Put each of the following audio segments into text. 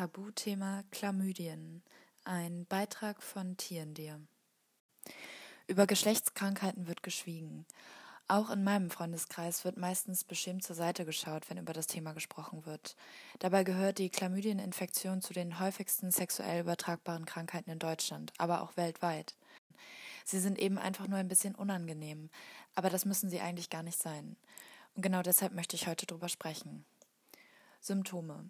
Tabuthema Chlamydien. Ein Beitrag von Tierendir. Über Geschlechtskrankheiten wird geschwiegen. Auch in meinem Freundeskreis wird meistens beschämt zur Seite geschaut, wenn über das Thema gesprochen wird. Dabei gehört die Chlamydieninfektion zu den häufigsten sexuell übertragbaren Krankheiten in Deutschland, aber auch weltweit. Sie sind eben einfach nur ein bisschen unangenehm, aber das müssen sie eigentlich gar nicht sein. Und genau deshalb möchte ich heute drüber sprechen. Symptome.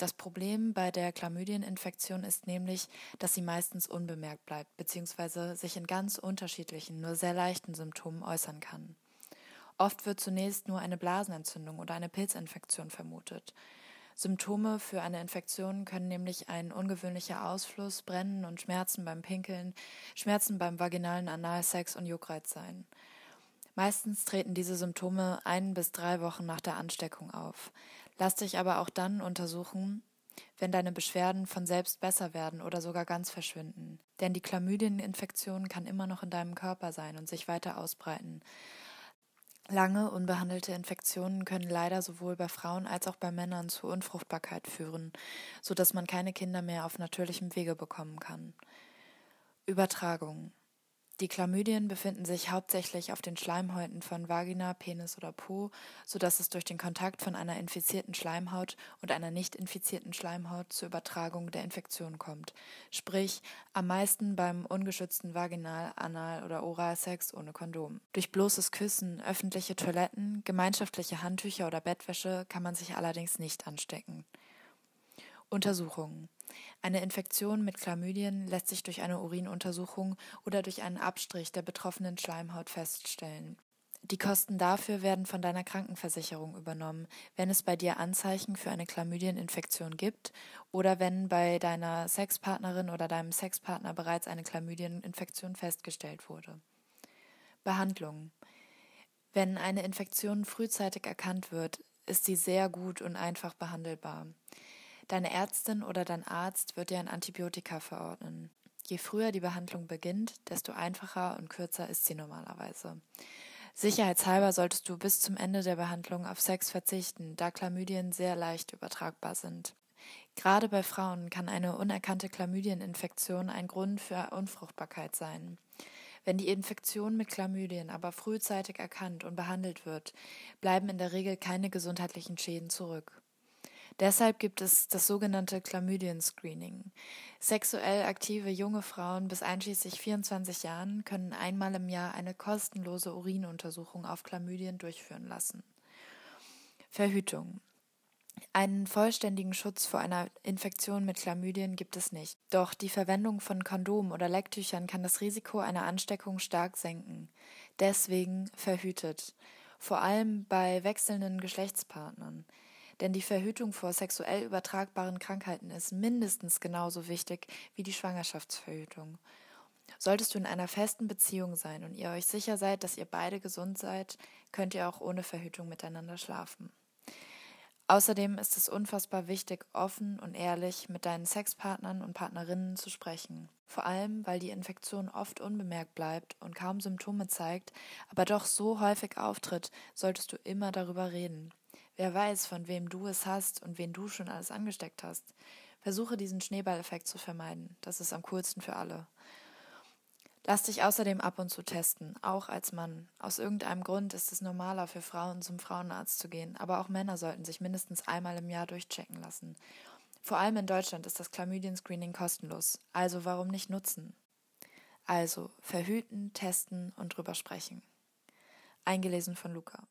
Das Problem bei der Chlamydieninfektion ist nämlich, dass sie meistens unbemerkt bleibt bzw. sich in ganz unterschiedlichen, nur sehr leichten Symptomen äußern kann. Oft wird zunächst nur eine Blasenentzündung oder eine Pilzinfektion vermutet. Symptome für eine Infektion können nämlich ein ungewöhnlicher Ausfluss, Brennen und Schmerzen beim Pinkeln, Schmerzen beim vaginalen Analsex und Juckreiz sein. Meistens treten diese Symptome ein bis drei Wochen nach der Ansteckung auf. Lass dich aber auch dann untersuchen, wenn deine Beschwerden von selbst besser werden oder sogar ganz verschwinden. Denn die Chlamydieninfektion kann immer noch in deinem Körper sein und sich weiter ausbreiten. Lange unbehandelte Infektionen können leider sowohl bei Frauen als auch bei Männern zu Unfruchtbarkeit führen, so dass man keine Kinder mehr auf natürlichem Wege bekommen kann. Übertragung die Chlamydien befinden sich hauptsächlich auf den Schleimhäuten von Vagina, Penis oder Po, so dass es durch den Kontakt von einer infizierten Schleimhaut und einer nicht infizierten Schleimhaut zur Übertragung der Infektion kommt. Sprich, am meisten beim ungeschützten Vaginal-, Anal- oder Oralsex ohne Kondom. Durch bloßes Küssen, öffentliche Toiletten, gemeinschaftliche Handtücher oder Bettwäsche kann man sich allerdings nicht anstecken. Untersuchungen. Eine Infektion mit Chlamydien lässt sich durch eine Urinuntersuchung oder durch einen Abstrich der betroffenen Schleimhaut feststellen. Die Kosten dafür werden von deiner Krankenversicherung übernommen, wenn es bei dir Anzeichen für eine Chlamydieninfektion gibt oder wenn bei deiner Sexpartnerin oder deinem Sexpartner bereits eine Chlamydieninfektion festgestellt wurde. Behandlung. Wenn eine Infektion frühzeitig erkannt wird, ist sie sehr gut und einfach behandelbar. Deine Ärztin oder dein Arzt wird dir ein Antibiotika verordnen. Je früher die Behandlung beginnt, desto einfacher und kürzer ist sie normalerweise. Sicherheitshalber solltest du bis zum Ende der Behandlung auf Sex verzichten, da Chlamydien sehr leicht übertragbar sind. Gerade bei Frauen kann eine unerkannte Chlamydieninfektion ein Grund für Unfruchtbarkeit sein. Wenn die Infektion mit Chlamydien aber frühzeitig erkannt und behandelt wird, bleiben in der Regel keine gesundheitlichen Schäden zurück. Deshalb gibt es das sogenannte Chlamydien-Screening. Sexuell aktive junge Frauen bis einschließlich 24 Jahren können einmal im Jahr eine kostenlose Urinuntersuchung auf Chlamydien durchführen lassen. Verhütung. Einen vollständigen Schutz vor einer Infektion mit Chlamydien gibt es nicht. Doch die Verwendung von Kondomen oder Lecktüchern kann das Risiko einer Ansteckung stark senken. Deswegen verhütet. Vor allem bei wechselnden Geschlechtspartnern. Denn die Verhütung vor sexuell übertragbaren Krankheiten ist mindestens genauso wichtig wie die Schwangerschaftsverhütung. Solltest du in einer festen Beziehung sein und ihr euch sicher seid, dass ihr beide gesund seid, könnt ihr auch ohne Verhütung miteinander schlafen. Außerdem ist es unfassbar wichtig, offen und ehrlich mit deinen Sexpartnern und Partnerinnen zu sprechen. Vor allem, weil die Infektion oft unbemerkt bleibt und kaum Symptome zeigt, aber doch so häufig auftritt, solltest du immer darüber reden. Wer weiß, von wem du es hast und wen du schon alles angesteckt hast. Versuche diesen Schneeballeffekt zu vermeiden. Das ist am coolsten für alle. Lass dich außerdem ab und zu testen, auch als Mann. Aus irgendeinem Grund ist es normaler für Frauen zum Frauenarzt zu gehen, aber auch Männer sollten sich mindestens einmal im Jahr durchchecken lassen. Vor allem in Deutschland ist das Chlamydien-Screening kostenlos, also warum nicht nutzen? Also verhüten, testen und drüber sprechen. Eingelesen von Luca.